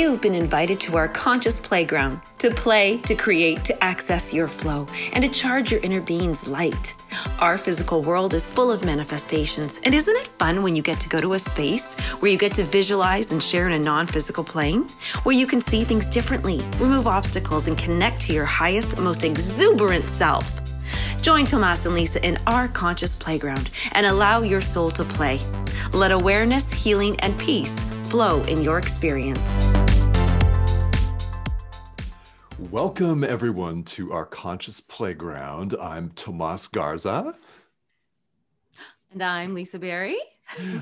You've been invited to our conscious playground to play, to create, to access your flow, and to charge your inner being's light. Our physical world is full of manifestations, and isn't it fun when you get to go to a space where you get to visualize and share in a non physical plane? Where you can see things differently, remove obstacles, and connect to your highest, most exuberant self. Join Tomas and Lisa in our conscious playground and allow your soul to play. Let awareness, healing, and peace flow in your experience. Welcome, everyone, to our conscious playground. I'm Tomas Garza. And I'm Lisa Berry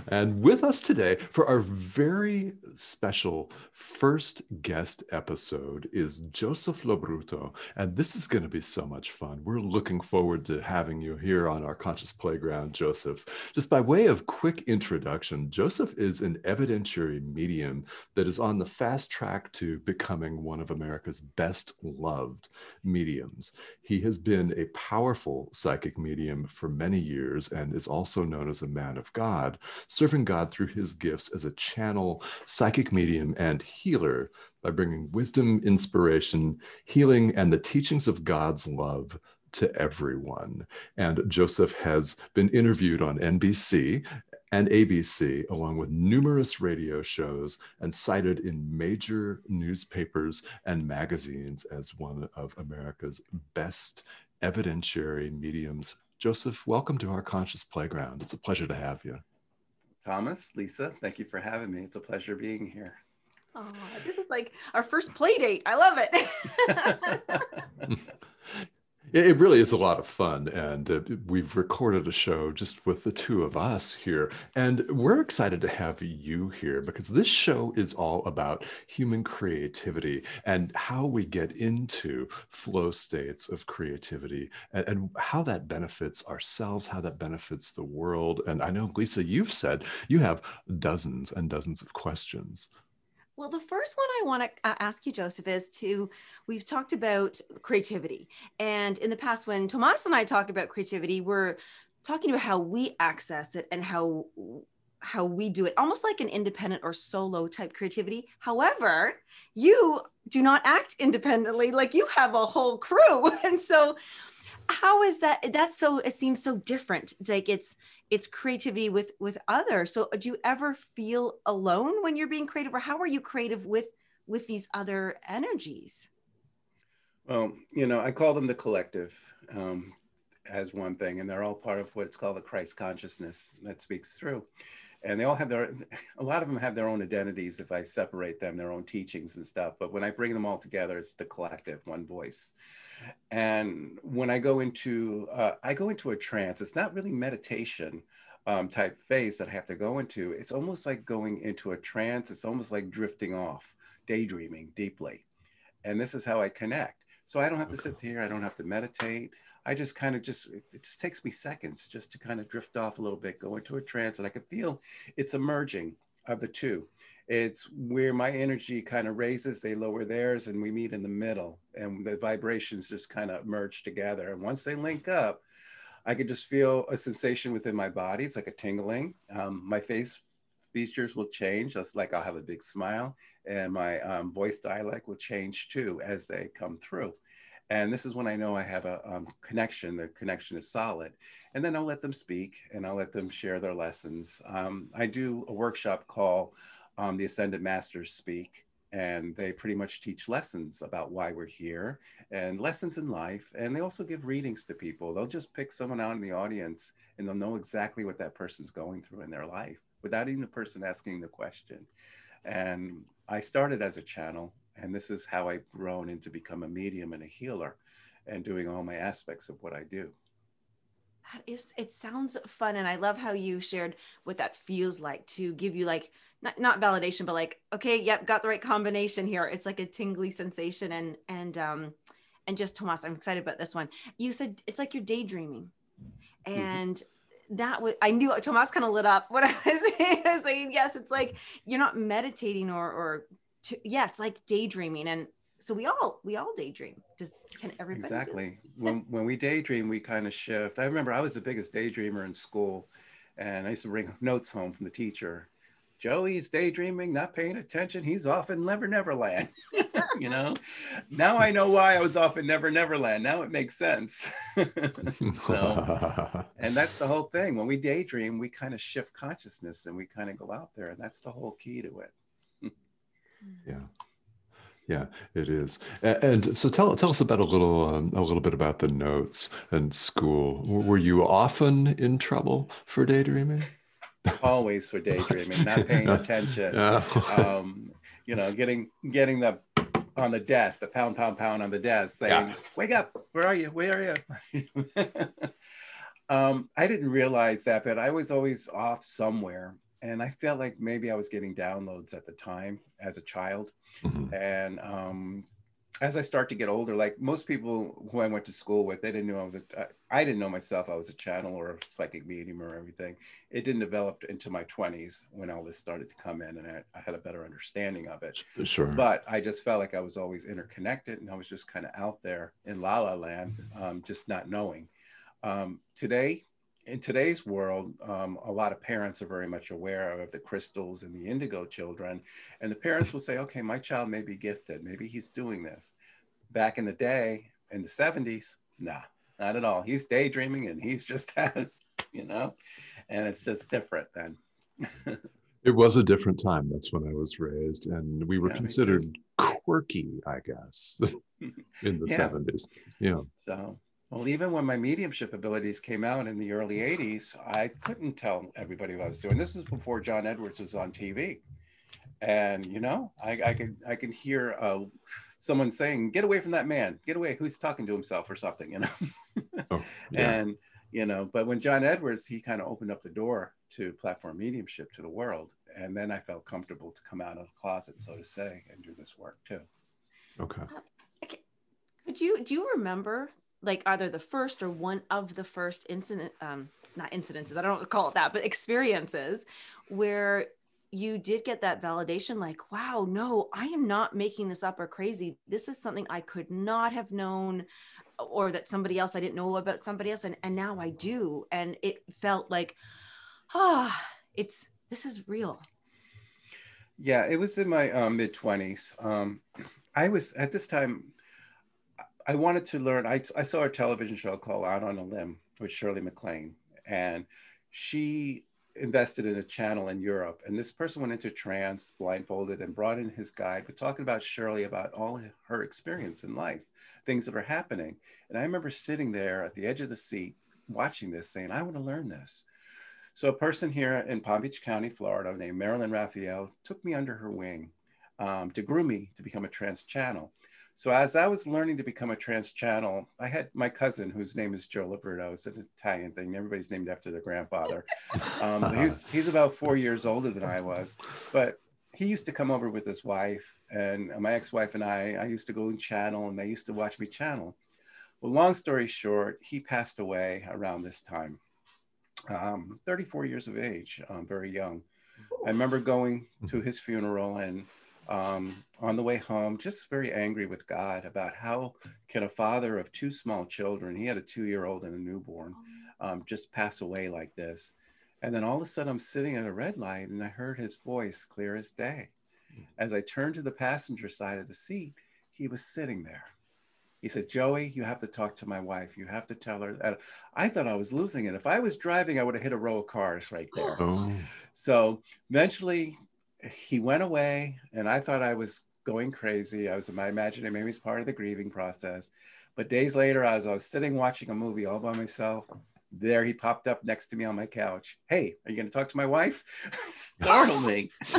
and with us today for our very special first guest episode is Joseph LoBrutto. And this is going to be so much fun. We're looking forward to having you here on our Conscious Playground, Joseph. Just by way of quick introduction, Joseph is an evidentiary medium that is on the fast track to becoming one of America's best loved mediums. He has been a powerful psychic medium for many years and is also known as a man of God serving God through his gifts as a channel, psychic medium, and healer by bringing wisdom, inspiration, healing, and the teachings of God's love to everyone. And Joseph has been interviewed on NBC and ABC, along with numerous radio shows, and cited in major newspapers and magazines as one of America's best evidentiary mediums. Joseph, welcome to our Conscious Playground. It's a pleasure to have you. Thomas, Lisa, thank you for having me. It's a pleasure being here. Oh, this is like our first play date. I love it. It really is a lot of fun. And uh, we've recorded a show just with the two of us here. And we're excited to have you here because this show is all about human creativity and how we get into flow states of creativity and, and how that benefits ourselves, how that benefits the world. And I know, Lisa, you've said you have dozens and dozens of questions. Well, the first one I want to uh, ask you, Joseph, is to we've talked about creativity. And in the past, when Tomas and I talk about creativity, we're talking about how we access it and how how we do it almost like an independent or solo type creativity however you do not act independently like you have a whole crew and so how is that that's so it seems so different like it's it's creativity with with others. So do you ever feel alone when you're being creative or how are you creative with with these other energies? Well you know i call them the collective um, as one thing and they're all part of what's called the christ consciousness that speaks through and they all have their a lot of them have their own identities if i separate them their own teachings and stuff but when i bring them all together it's the collective one voice. And when i go into uh, i go into a trance it's not really meditation um, type phase that i have to go into. It's almost like going into a trance. It's almost like drifting off daydreaming deeply. And this is how i connect. So i don't have to sit here. I don't have to meditate I just kind of just, it just takes me seconds just to kind of drift off a little bit, go into a trance, and I can feel it's emerging of the two. It's where my energy kind of raises, they lower theirs, and we meet in the middle, and the vibrations just kind of merge together. And once they link up, I can just feel a sensation within my body. It's like a tingling. Um, my face features will change. It's like I'll have a big smile, and my um, voice dialect will change too as they come through. And this is when I know I have a um, connection, the connection is solid. And then I'll let them speak and I'll let them share their lessons. Um, I do a workshop called um, The Ascended Masters Speak, and they pretty much teach lessons about why we're here and lessons in life. And they also give readings to people. They'll just pick someone out in the audience and they'll know exactly what that person's going through in their life without even the person asking the question. And I started as a channel and this is how I've grown into become a medium and a healer and doing all my aspects of what I do. That is, it sounds fun. And I love how you shared what that feels like to give you like, not, not validation, but like, okay, yep, got the right combination here. It's like a tingly sensation. And, and, um, and just Tomas, I'm excited about this one. You said it's like you're daydreaming. Mm-hmm. And mm-hmm. that was, I knew Tomas kind of lit up what I was saying. Yes, it's like you're not meditating or, or to yeah it's like daydreaming and so we all we all daydream just can everybody exactly when, when we daydream we kind of shift i remember i was the biggest daydreamer in school and i used to bring notes home from the teacher Joey's daydreaming, not paying attention. He's off in Never Never Land. you know, now I know why I was off in Never Never Land. Now it makes sense. so, and that's the whole thing. When we daydream, we kind of shift consciousness and we kind of go out there, and that's the whole key to it. Yeah. Yeah, it is. And so tell tell us about a little um, a little bit about the notes and school. Were you often in trouble for daydreaming? always for daydreaming, not paying attention. Um, you know, getting getting the on the desk, the pound, pound, pound on the desk, saying, yeah. "Wake up! Where are you? Where are you?" um, I didn't realize that, but I was always off somewhere, and I felt like maybe I was getting downloads at the time as a child, mm-hmm. and um, as I start to get older, like most people who I went to school with, they didn't know I was a, I didn't know myself I was a channel or a psychic medium or everything. It didn't develop into my 20s when all this started to come in and I, I had a better understanding of it. Sure. But I just felt like I was always interconnected and I was just kind of out there in la la land, um, just not knowing. Um, today, in today's world, um, a lot of parents are very much aware of the crystals and the indigo children. And the parents will say, okay, my child may be gifted. Maybe he's doing this. Back in the day, in the 70s, nah, not at all. He's daydreaming and he's just had, you know, and it's just different then. it was a different time. That's when I was raised. And we were yeah, considered quirky, I guess, in the yeah. 70s. Yeah. So well, even when my mediumship abilities came out in the early 80s, I couldn't tell everybody what I was doing. This was before John Edwards was on TV. And, you know, I, I could I can hear uh, someone saying, get away from that man, get away, who's talking to himself or something, you know? oh, yeah. And, you know, but when John Edwards, he kind of opened up the door to platform mediumship to the world. And then I felt comfortable to come out of the closet, so to say, and do this work too. Okay. Uh, could you, do you remember like either the first or one of the first incident um not incidences i don't call it that but experiences where you did get that validation like wow no i am not making this up or crazy. This is something i could not have known or that somebody else i didn't know about somebody else and, and now i do. And it felt like ah oh, it's this is real. Yeah it was in my uh, mid 20s um, i was at this time I wanted to learn. I, I saw a television show called Out on a Limb with Shirley MacLaine, and she invested in a channel in Europe. And this person went into trance, blindfolded, and brought in his guide, but talking about Shirley about all her experience in life, things that are happening. And I remember sitting there at the edge of the seat watching this, saying, I want to learn this. So a person here in Palm Beach County, Florida, named Marilyn Raphael, took me under her wing um, to groom me to become a trance channel. So as I was learning to become a trance channel, I had my cousin whose name is Joe LoBrutto. It's an Italian thing. Everybody's named after their grandfather. Um, he's he's about four years older than I was, but he used to come over with his wife and my ex-wife and I. I used to go and channel, and they used to watch me channel. Well, long story short, he passed away around this time. Um, 34 years of age, um, very young. I remember going to his funeral and um, on the way home, just very angry with God about how can a father of two small children, he had a two-year-old and a newborn, um, just pass away like this. And then all of a sudden I'm sitting at a red light and I heard his voice clear as day. Hmm. As I turned to the passenger side of the seat, he was sitting there. He said, Joey, you have to talk to my wife. You have to tell her. I thought I was losing it. If I was driving, I would have hit a row of cars right there. Oh. So eventually he went away and I thought I was going crazy. I was in my imaginary, maybe it's part of the grieving process. But days later, as I was sitting watching a movie all by myself, there he popped up next to me on my couch. Hey, are you going to talk to my wife? Startled me.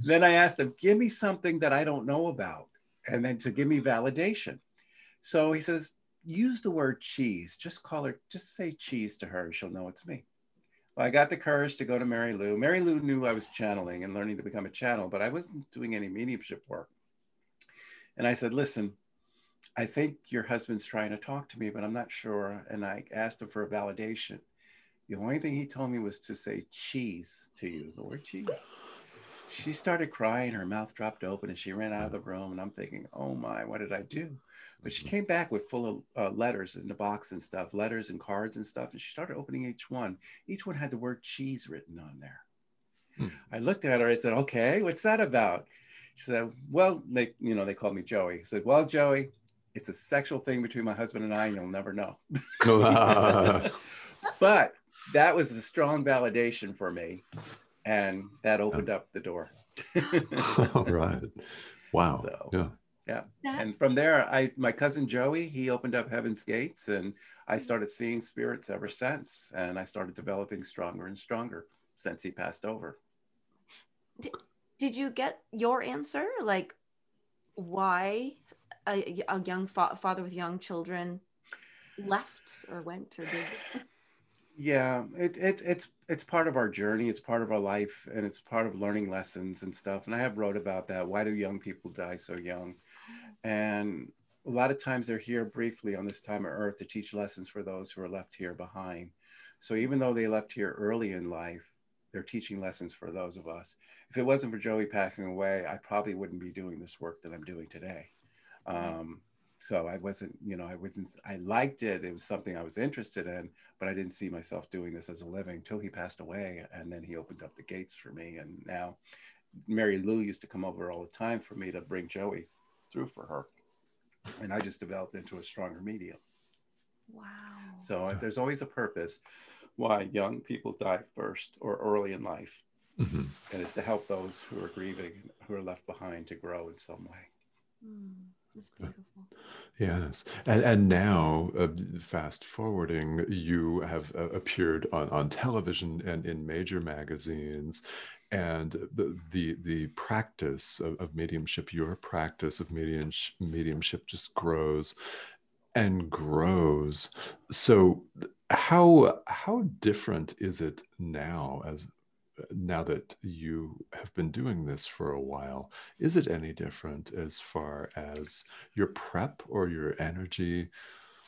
then I asked him, give me something that I don't know about, and then to give me validation. So he says, use the word cheese. Just call her, just say cheese to her, she'll know it's me. Well, I got the courage to go to Mary Lou. Mary Lou knew I was channeling and learning to become a channel, but I wasn't doing any mediumship work. And I said, listen, I think your husband's trying to talk to me, but I'm not sure. And I asked him for a validation. The only thing he told me was to say cheese to you, the word cheese. She started crying, her mouth dropped open, and she ran out of the room. And I'm thinking, oh my, what did I do? But she mm-hmm. came back with full of uh, letters in the box and stuff, letters and cards and stuff. And she started opening each one. Each one had the word cheese written on there. Hmm. I looked at her. I said, "Okay, what's that about?" She said, "Well, they, you know, they called me Joey." I said, "Well, Joey, it's a sexual thing between my husband and I, and you'll never know." but that was a strong validation for me, and that oh. opened up the door. All right. Wow. So- yeah. Yeah. That- And from there, I my cousin Joey, he opened up Heaven's Gates, and I mm-hmm. started seeing spirits ever since. And I started developing stronger and stronger since he passed over. did you get your answer like why a, a young fa- father with young children left or went or did Yeah, it, it it's it's part of our journey. It's part of our life, and it's part of learning lessons and stuff. And I have wrote about that. Why do young people die so young? And a lot of times they're here briefly on this time of earth to teach lessons for those who are left here behind. So even though they left here early in life, they're teaching lessons for those of us. If it wasn't for Joey passing away, I probably wouldn't be doing this work that I'm doing today. Um, so I wasn't, you know, I wasn't, I liked it. It was something I was interested in, but I didn't see myself doing this as a living until he passed away. And then he opened up the gates for me. And now Mary Lou used to come over all the time for me to bring Joey through for her. And I just developed into a stronger medium. wow So uh, there's always a purpose why young people die first or early in life. Mhm. And it's to help those who are grieving, who are left behind to grow in some way. Mm, that's beautiful. Yes, and and now, uh, fast forwarding, you have uh, appeared on on television and in major magazines, and the the the practice of, of mediumship, your practice of medium mediumship, just grows and grows. So, how how different is it now as now that you have been doing this for a while? Is it any different as far as your prep or your energy,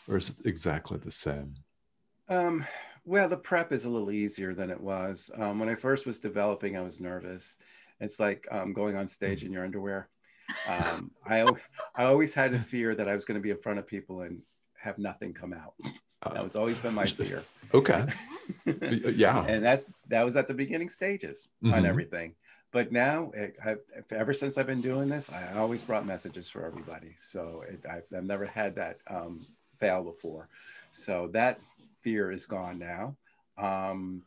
or is it exactly the same? Um, well, the prep is a little easier than it was. Um, when I first was developing, I was nervous. It's like um, going on stage in your underwear. Um, I, I always had a fear that I was going to be in front of people and have nothing come out. That Uh, was always been my fear. okay. Yeah. and that that was at the beginning stages on Mhm. everything. But now, it, I, ever since I've been doing this, I always brought messages for everybody. So it, I, I've never had that um, fail before. So that fear is gone now. Um,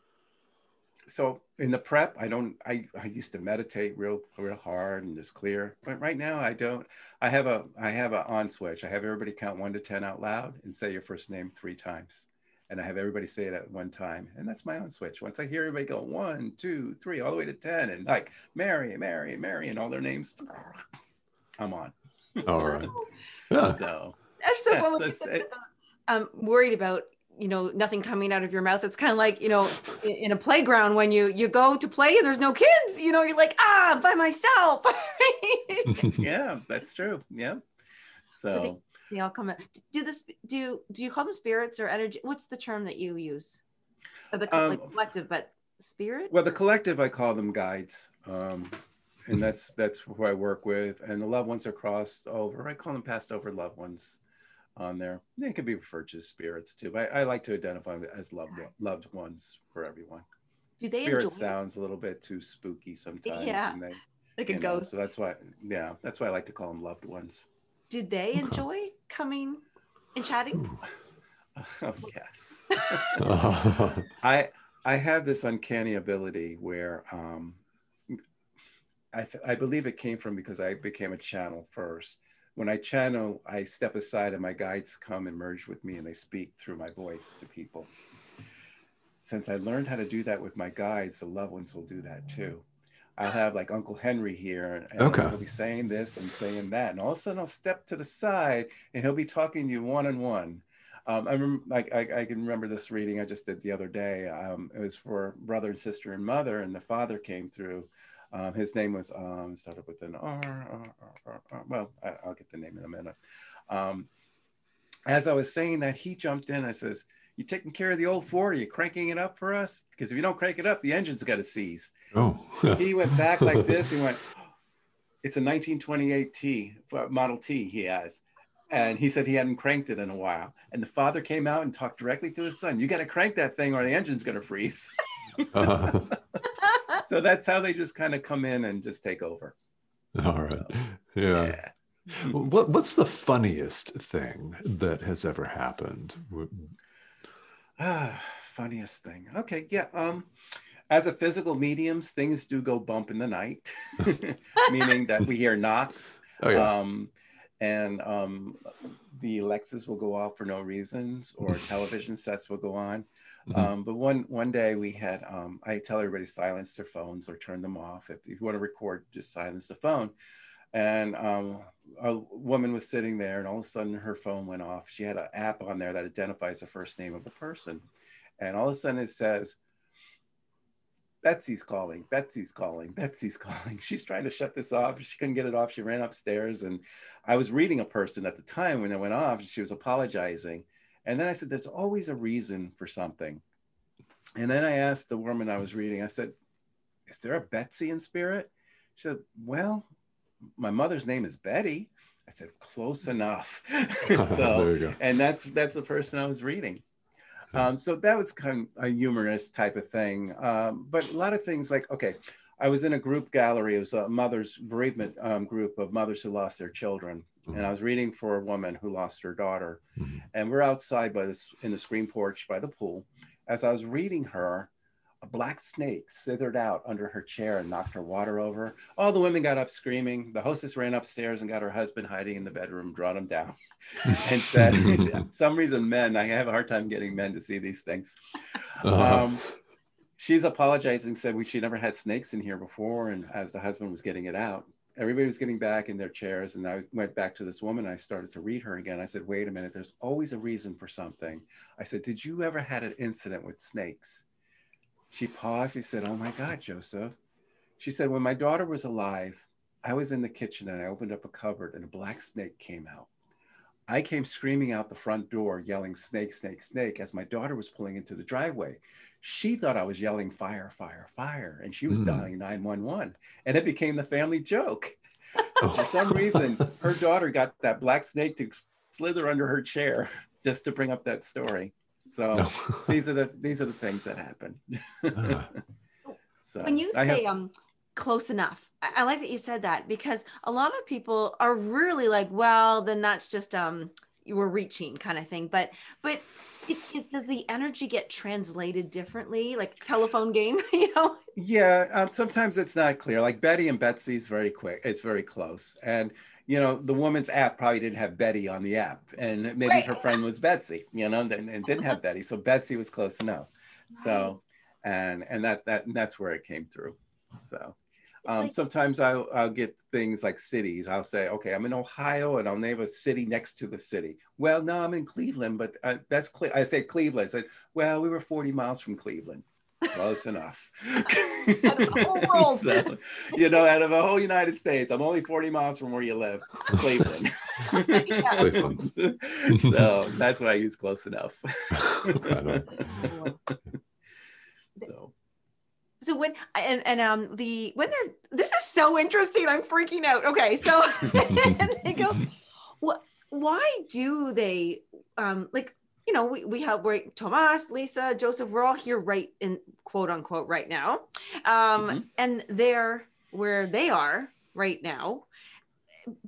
so in the prep, I don't. I, I used to meditate real real hard and just clear. But right now, I don't. I have a I have a on switch. I have everybody count one to ten out loud and say your first name three times and I have everybody say it at one time, and that's my own switch. Once I hear everybody go one, two, three, all the way to ten, and like Mary, Mary, Mary, and all their names, I'm on. All right. Yeah. So I'm so Yeah, fun so when you it's- said it- about, um, worried about you know nothing coming out of your mouth. It's kind of like you know in, in a playground when you you go to play and there's no kids. You know you're like ah I'm by myself. yeah, that's true. Yeah. So they all come out. Do this? Do you, do you call them spirits or energy? What's the term that you use? Or the co- like Um, collective, but spirit. well, the collective I call them guides, um, and that's that's who I work with, and the loved ones are crossed over. I call them passed over loved ones. On there, they can be referred to as spirits too. But I, I like to identify them as loved one- loved ones for everyone. Do they spirit enjoy sounds a little bit too spooky sometimes. Yeah. and they, like a you know, ghost? so that's why, yeah, that's why I like to call them loved ones. Did they enjoy coming and chatting? oh yes, I I have this uncanny ability where um, I th- I believe it came from because I became a channel first. When I channel, I step aside and my guides come and merge with me and they speak through my voice to people. Since I learned how to do that with my guides, the loved ones will do that too. I'll have like Uncle Henry here, and Okay. he'll be saying this and saying that, and all of a sudden I'll step to the side, and he'll be talking to you one on one. Um, I remember, like, I, I can remember this reading I just did the other day. Um, it was for brother and sister and mother, and the father came through. Um, his name was um, started with an R. R, R, R, R. Well, I, I'll get the name in a minute. Um, as I was saying that, he jumped in. I says, "You taking care of the old Ford? Are you cranking it up for us? Because if you don't crank it up, the engine's got to seize." oh. he went back like this. He went, it's a 1928 T, Model T he has. And he said he hadn't cranked it in a while. And the father came out and talked directly to his son. You got to crank that thing or the engine's going to freeze. Uh, so that's how they just kind of come in and just take over. all right. Yeah. What What's the funniest thing that has ever happened? Ah, funniest thing. Okay, yeah. Um, as a physical mediums, things do go bump in the night, meaning that we hear knocks. Oh yeah. Um, and um, the Alexas will go off for no reasons, or television sets will go on. Mhm. Um, but one one day we had, um, I tell everybody silence their phones or turn them off. If, if you want to record, just silence the phone. And um, a woman was sitting there, and all of a sudden her phone went off. She had an app on there that identifies the first name of the person, and all of a sudden it says, Betsy's calling, Betsy's calling, Betsy's calling. She's trying to shut this off. She couldn't get it off. She ran upstairs. And I was reading a person at the time when it went off. She was apologizing. And then I said, There's always a reason for something. And then I asked the woman I was reading, I said, Is there a Betsy in spirit? She said, Well, my mother's name is Betty. I said, Close enough. so, there you go. and that's that's the person I was reading. Um, so that was kind of a humorous type of thing. Um, but a lot of things like, okay, I was in a group gallery. It was a mother's bereavement um, group of mothers who lost their children. And I was reading for a woman who lost her daughter. Mhm. And we're outside by this in the screen porch by the pool. As I was reading her, a black snake slithered out under her chair and knocked her water over. All the women got up screaming. The hostess ran upstairs and got her husband hiding in the bedroom, brought him down, and said, "Some reason men, I have a hard time getting men to see these things." Uh-huh. Um, she's apologizing, said we she never had snakes in here before, and as the husband was getting it out, everybody was getting back in their chairs, and I went back to this woman. I started to read her again. I said, "Wait a minute, there's always a reason for something." I said, "Did you ever had an incident with snakes?" She paused. She said, "Oh my God, Joseph." She said, "When my daughter was alive, I was in the kitchen and I opened up a cupboard, and a black snake came out." I came screaming out the front door, yelling, snake, snake, snake, as my daughter was pulling into the driveway. She thought I was yelling, fire, fire, fire, and she was Mhm. dialing 911. And it became the family joke. For Oh. some reason, her daughter got that black snake to slither under her chair just to bring up that story. So No. these are the these are the things that happen. Ah. so when you say have- um close enough I, I like that you said that because a lot of people are really like well then that's just um you were reaching kind of thing but but it, it, does the energy get translated differently like telephone game you know Yeah, um, sometimes it's not clear. Like Betty and Betsy's very quick. It's very close. And you know, the woman's app probably didn't have Betty on the app, and maybe Right. her friend was Betsy. You know, and, and didn't have Betty, so Betsy was close enough. So, and and that that and that's where it came through. So. Um, like- sometimes I'll, I'll get things like cities. I'll say, okay, I'm in Ohio and I'll name a city next to the city. Well, no, I'm in Cleveland, but uh, that's Cle- I say Cleveland. I said, well, we were 40 miles from Cleveland. Close enough. Out of the whole world. So, you know, out of the whole United States, I'm only 40 miles from where you live, Cleveland. Cleveland. so that's why I use close enough. So so when and and um the when they're this is so interesting. I'm freaking out. Okay so and they go what why do they um like you know we, we have we Thomas, lisa joseph we're all here right in quote unquote right now. Um Mhm. and they're where they are right now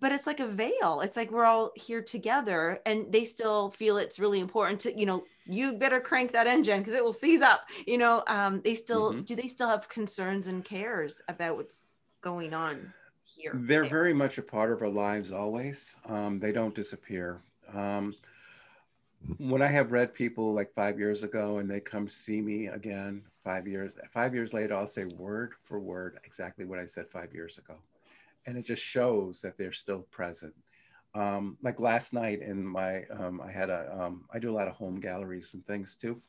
but it's like a veil it's like we're all here together and they still feel it's really important to you know you better crank that engine because it will seize up you know um they still Mhm. do they still have concerns and cares about what's going on here They're there? very much a part of our lives always. Um, they don't disappear. Um, when I have read people like five years ago and they come see me again five years, five years later, I'll say word for word exactly what I said five years ago. And it just shows that they're still present. Um, like last night in my, um, I had a, um, I do a lot of home galleries and things too.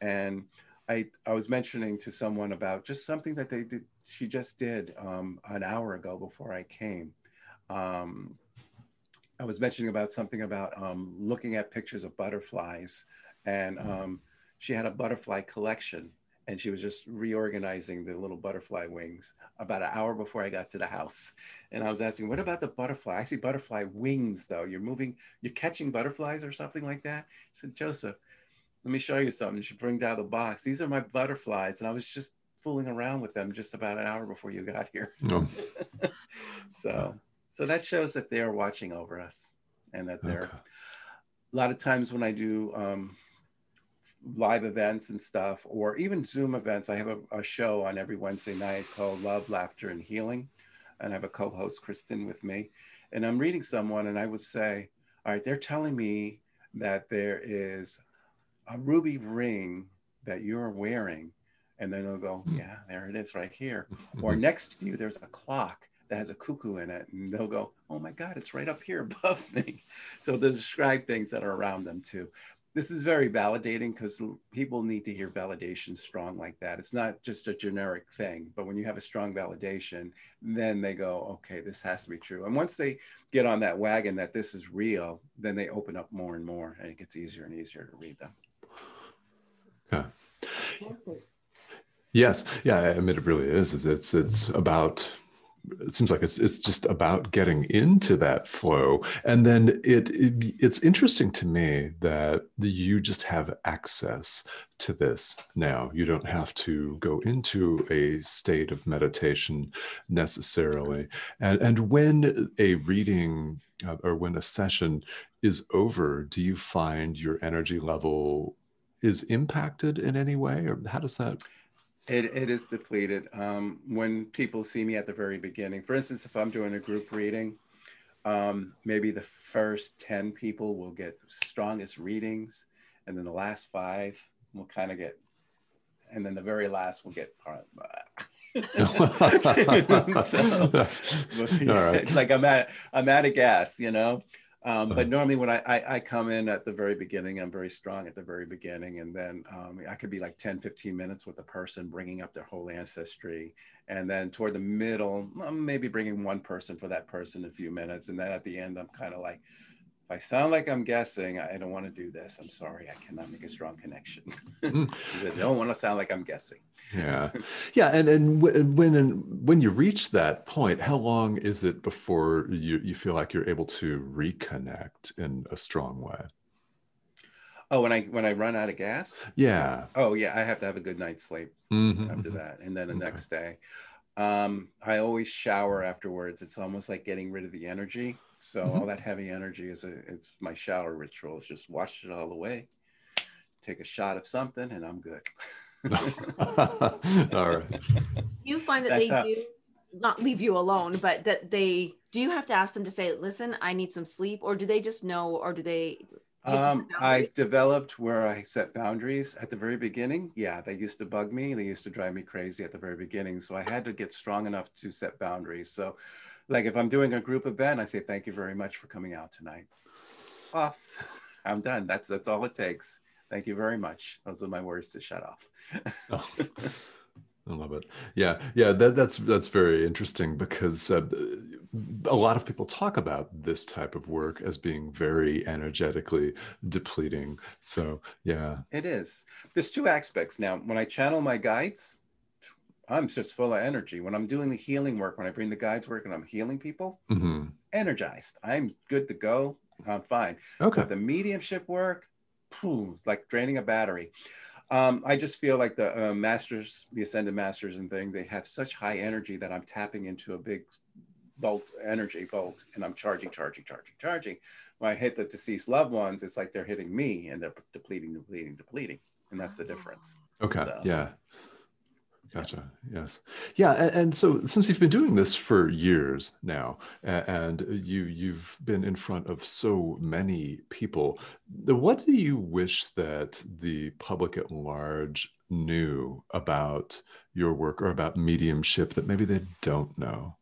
And I, I was mentioning to someone about just something that they did, she just did um, an hour ago before I came. Um, I was mentioning about something about um, looking at pictures of butterflies, and she had a butterfly collection, and she was just reorganizing the little butterfly wings about an hour before I got to the house. And I was asking, "What about the butterfly? I see butterfly wings, though. You're moving, you're catching butterflies or something like that." She said, "Joseph, let me show you something. She bring down the box. These are my butterflies. And I was just fooling around with them just about an hour before you got here. Oh. so, so that shows that they are watching over us and that they're, Okay. a lot of times when I do um, live events and stuff, or even Zoom events, I have a, a show on every Wednesday night called Love, Laughter, and Healing. And I have a co host, Kristen, with me. And I'm reading someone, and I would say, All right, they're telling me that there is a ruby ring that you're wearing. And then they'll go, hmm. Yeah, there it is right here. Or next to you, there's a clock that has a cuckoo in it. And they'll go, Oh my God, it's right up here above me. So they describe things that are around them too. This is very validating because people need to hear validation strong like that. It's not just a generic thing, but when you have a strong validation, then they go, okay, this has to be true. And once they get on that wagon that this is real, then they open up more and more and it gets easier and easier to read them. Okay. Yes, yeah. I mean, it really is. Is it's it's about. It seems like it's it's just about getting into that flow, and then it, it it's interesting to me that you just have access to this now. You don't have to go into a state of meditation necessarily, and and when a reading uh, or when a session is over, do you find your energy level is impacted in any way, or how does that? It, it is depleted. Um, when people see me at the very beginning, for instance, if I'm doing a group reading, um, maybe the first 10 people will get strongest readings, and then the last five will kind of get, and then the very last will get part. so, All right. it's like I'm at I'm at a gas, you know. Um, Uh-huh. but normally when I, I I come in at the very beginning, I'm very strong at the very beginning, and then um, I could be like 10, 15 minutes with a person bringing up their whole ancestry, and then toward the middle, I'm maybe bringing one person for that person a few minutes, and then at the end, I'm kind of like, if I sound like I'm guessing, I don't want to do this. I'm sorry, I cannot make a strong connection. Mm. I don't want to sound like I'm guessing. yeah yeah and and when and when you reach that point how long is it before you you feel like you're able to reconnect in a strong way Oh, when I when I run out of gas, yeah oh yeah, I have to have a good night's sleep. Mhm, after mhm. that and then the Okay. next day um, i always shower afterwards it's almost like getting rid of the energy so Mhm. all that heavy energy is a it's my shower ritual it's just wash it all away take a shot of something and i'm good all right you find that That's they how- do not leave you alone, but that they do you have to ask them to say, listen, I need some sleep, or do they just know, or do they do you just um, i developed where i set boundaries at the very beginning. Yeah they used to bug me they used to drive me crazy at the very beginning so i had to get strong enough to set boundaries. So like if i'm doing a group event i say thank you very much for coming out tonight. Off. I'm done. That's that's all it takes. Thank you very much. Those are my words to shut off. Oh, I love it. Yeah, yeah. That, that's that's very interesting because uh, a lot of people talk about this type of work as being very energetically depleting. So yeah, It is. There's two aspects now. When I channel my guides, I'm just full of energy. When I'm doing the healing work, when I bring the guides work and I'm healing people, Mhm. energized. I'm good to go. I'm fine. okay. But the mediumship work, phew, like draining a battery. Um, I just feel like the uh, masters, the ascended masters and thing, they have such high energy that I'm tapping into a big bolt, energy bolt, and I'm charging, charging, charging, charging. When I hit the deceased loved ones, it's like they're hitting me and they're depleting, depleting, depleting. And that's the difference. Okay. So- Yeah. Gotcha. Yes. Yeah. And, and so since you've been doing this for years now, and you you've been in front of so many people, what do you wish that the public at large knew about your work or about mediumship that maybe they don't know?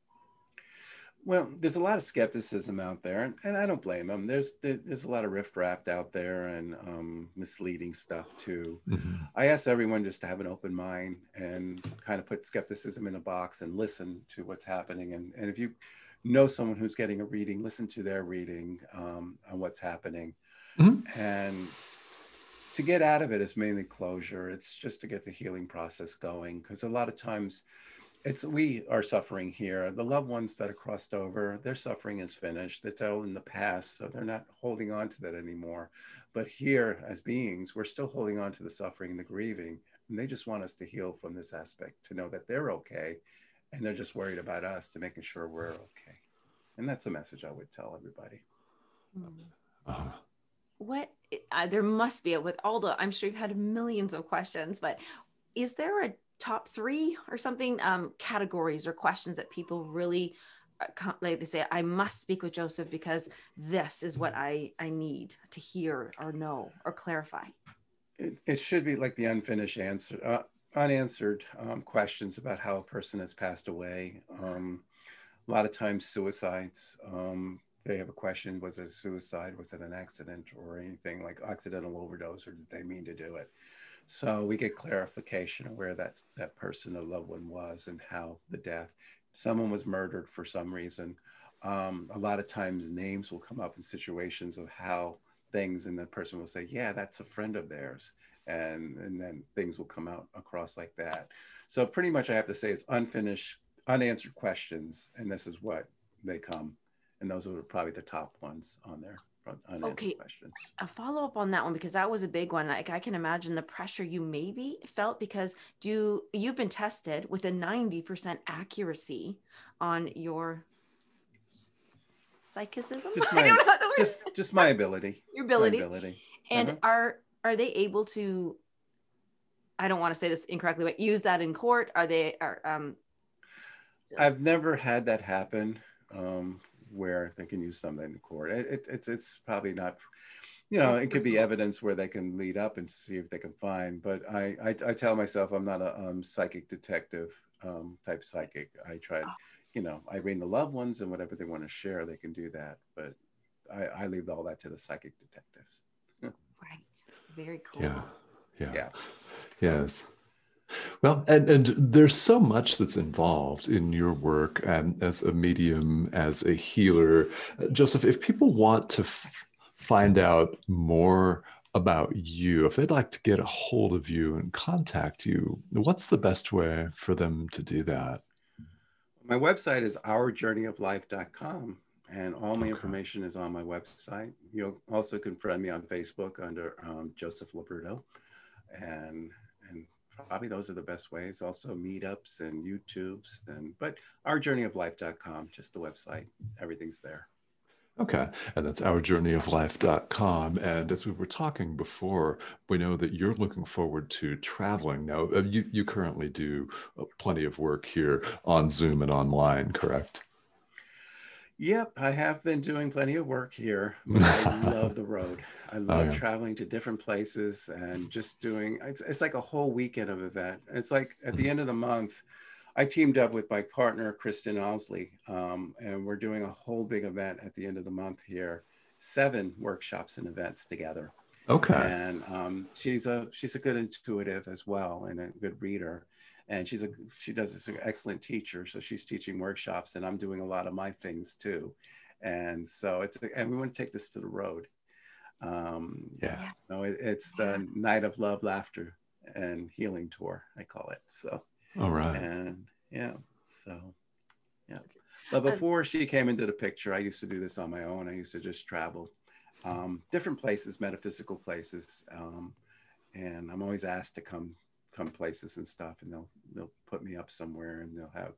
Well, there's a lot of skepticism out there, and, I don't blame them. There's there's a lot of riffraff out there and um, misleading stuff too. Mhm. I ask everyone just to have an open mind and kind of put skepticism in a box and listen to what's happening. And, and if you know someone who's getting a reading, listen to their reading um, on what's happening. Mhm. And to get out of it is mainly closure. It's just to get the healing process going. Because a lot of times it's we are suffering here. The loved ones that are crossed over, their suffering is finished. It's all in the past, so they're not holding on to that anymore. But here, as beings, we're still holding on to the suffering and the grieving, and they just want us to heal from this aspect, to know that they're okay, and they're just worried about us to making sure we're okay. And that's the message I would tell everybody. Uh-huh. What uh, there must be with all the I'm sure you've had millions of questions, but is there a top three or something um, categories or questions that people really uh, like they say i must speak with joseph because this is what i i need to hear or know or clarify. It, it should be like the unfinished answer uh, unanswered um, questions about how a person has passed away. Um, a lot of times suicides um, they have a question was it a suicide? Was it an accident or anything like accidental overdose or did they mean to do it so we get clarification of where that, that person, the loved one was and how the death, someone was murdered for some reason. Um, a lot of times names will come up in situations of how things and the person will say, yeah, that's a friend of theirs. And, and then things will come out across like that. So pretty much I have to say it's unfinished, unanswered questions. And this is what they come. And those are probably the top ones on there okay. questions. A follow up on that one because that was a big one. Like I can imagine the pressure you maybe felt because do you've been tested with a 90% accuracy on your psychicism? Just my, just, just my ability. Your ability. ability. And uh-huh. are are they able to I don't want to say this incorrectly, but use that in court? Are they are um I've never had that happen. Um, where they can use something in court. It, it, it's it's probably not, you know, it could be evidence where they can lead up and see if they can find. But I I, I tell myself I'm not a um, psychic detective um, type psychic. I try, oh. you know, I read the loved ones and whatever they want to share, they can do that. But I, I leave all that to the psychic detectives. right. Very cool. Yeah. Yeah. Yeah. So, yes. Well, and, and there's so much that's involved in your work and as a medium, as a healer. Joseph, if people want to f- find out more about you, if they'd like to get a hold of you and contact you, what's the best way for them to do that? My website is ourjourneyoflife.com and all my okay. information is on my website. You also can friend me on Facebook under um, Joseph LoBrutto. And probably those are the best ways. Also meetups and YouTubes and but ourjourneyoflife.com, just the website. Everything's there. Okay. And that's ourjourneyoflife.com. And as we were talking before, we know that you're looking forward to traveling. Now, uh, you, you currently do plenty of work here on Zoom and online, correct? Yep, I have been doing plenty of work here, I love the road. I oh, love oh, yeah. traveling to different places and just doing it's, it's like a whole weekend of event. It's like at the mm-hmm. end of the month, I teamed up with my partner Kristen Owsley, um, and we're doing a whole big event at the end of the month here, seven workshops and events together. Okay. And um, she's a she's a good intuitive as well and a good reader and she's a she does this excellent teacher so she's teaching workshops and i'm doing a lot of my things too. And so it's and we want to take this to the road. Um yeah. No it, it's the night of love laughter and healing tour i call it so. All right. And yeah so yeah. But before she came into the picture i used to do this on my own. I used to just travel um, different places metaphysical places um, and i'm always asked to come come places and stuff and they'll they'll put me up somewhere and they'll have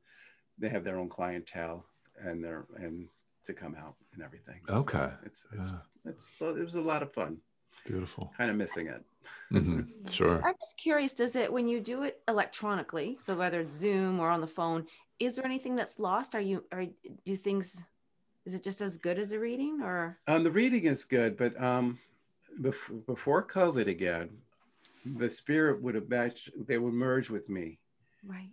they have their own clientele and their and to come out and everything. Okay. So it's it's, yeah. it's it was a lot of fun. Beautiful. Kind of missing it. Mm-hmm. Sure. I'm just curious, does it when you do it electronically, so whether it's Zoom or on the phone, is there anything that's lost? Are you or do things is it just as good as a reading or um the reading is good, but um before, before COVID again, the spirit would have matched, they would merge with me. Right.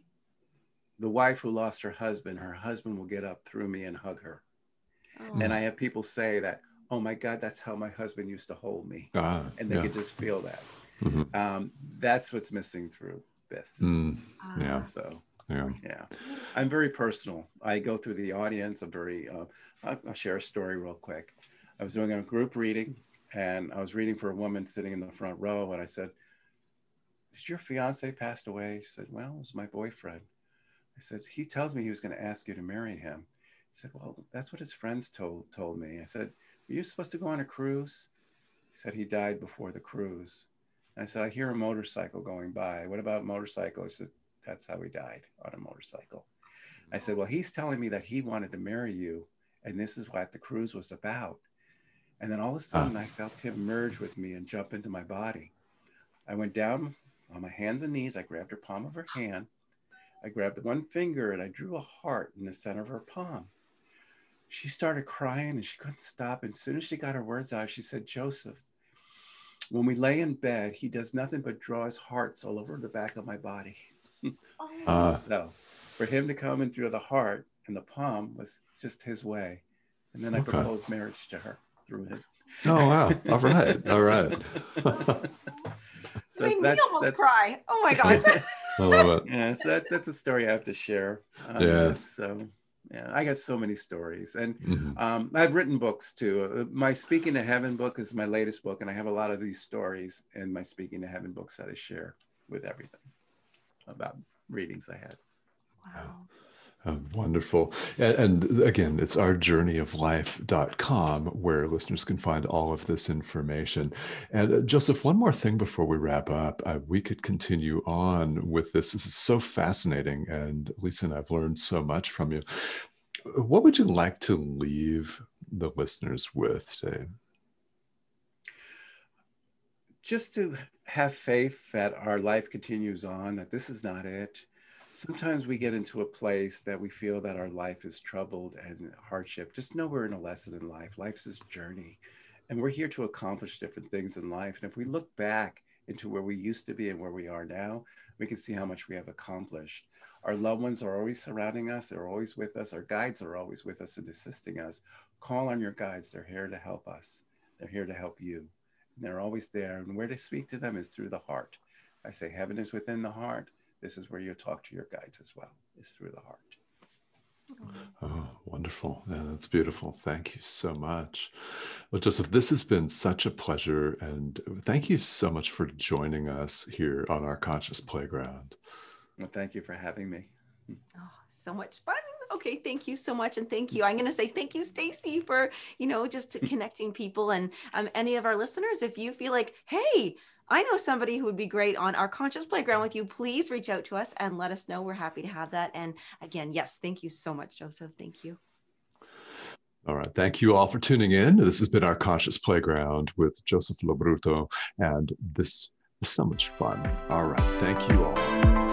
The wife who lost her husband, her husband will get up through me and hug her. Oh. And I have people say that, oh my God, that's how my husband used to hold me. Ah, and they yeah. could just feel that. Mm-hmm. Um, that's what's missing through this. Mm, yeah. So, yeah. Yeah. I'm very personal. I go through the audience. I'm very, uh, I'll, I'll share a story real quick. I was doing a group reading and I was reading for a woman sitting in the front row. And I said, did your fiance passed away? He said, well, it was my boyfriend. I said, He tells me he was going to ask you to marry him. He said, Well, that's what his friends told, told me. I said, Were you supposed to go on a cruise? He said, He died before the cruise. And I said, I hear a motorcycle going by. What about motorcycle? He said, That's how he died on a motorcycle. I said, Well, he's telling me that he wanted to marry you, and this is what the cruise was about. And then all of a ah. sudden, I felt him merge with me and jump into my body. I went down on my hands and knees. I grabbed her palm of her hand. I grabbed one finger and I drew a heart in the center of her palm. She started crying and she couldn't stop. And as soon as she got her words out, she said, Joseph, when we lay in bed, he does nothing but draw his hearts all over the back of my body. uh. So for him to come and draw the heart and the palm was just his way. And then I okay. proposed marriage to her through him. Oh wow! All right, all right. so I mean, that's, we almost that's... cry. Oh my gosh! I love it. Yeah, so that, that's a story I have to share. Um, yes. So yeah, I got so many stories, and mm-hmm. um, I've written books too. Uh, my Speaking to Heaven book is my latest book, and I have a lot of these stories in my Speaking to Heaven books that I share with everything about readings I had. Wow. Oh, wonderful. And, and, again, it's our journeyoflife.com where listeners can find all of this information. And uh, Joseph, one more thing before we wrap up. Uh, we could continue on with this. This is so fascinating. And Lisa and I've learned so much from you. What would you like to leave the listeners with today? Just to have faith that our life continues on, that this is not it sometimes we get into a place that we feel that our life is troubled and hardship. Just know we're in a lesson in life. Life's this journey, and we're here to accomplish different things in life. And if we look back into where we used to be and where we are now, we can see how much we have accomplished. Our loved ones are always surrounding us, they're always with us. Our guides are always with us and assisting us. Call on your guides, they're here to help us, they're here to help you. And they're always there. And where to speak to them is through the heart. I say, Heaven is within the heart this is where you talk to your guides as well, is through the heart. Oh, wonderful. Yeah, that's beautiful. Thank you so much. Well, Joseph, this has been such a pleasure. And thank you so much for joining us here on our Conscious Playground. Well, thank you for having me. Oh, so much fun. Okay, thank you so much, and thank you. I'm going to say thank you, Stacy, for you know just connecting people and um, any of our listeners. If you feel like, hey, I know somebody who would be great on our conscious playground with you. Please reach out to us and let us know. We're happy to have that. And again, yes, thank you so much, Joseph. Thank you. All right. Thank you all for tuning in. This has been our Conscious Playground with Joseph LoBrutto, and this is so much fun. All right. Thank you all.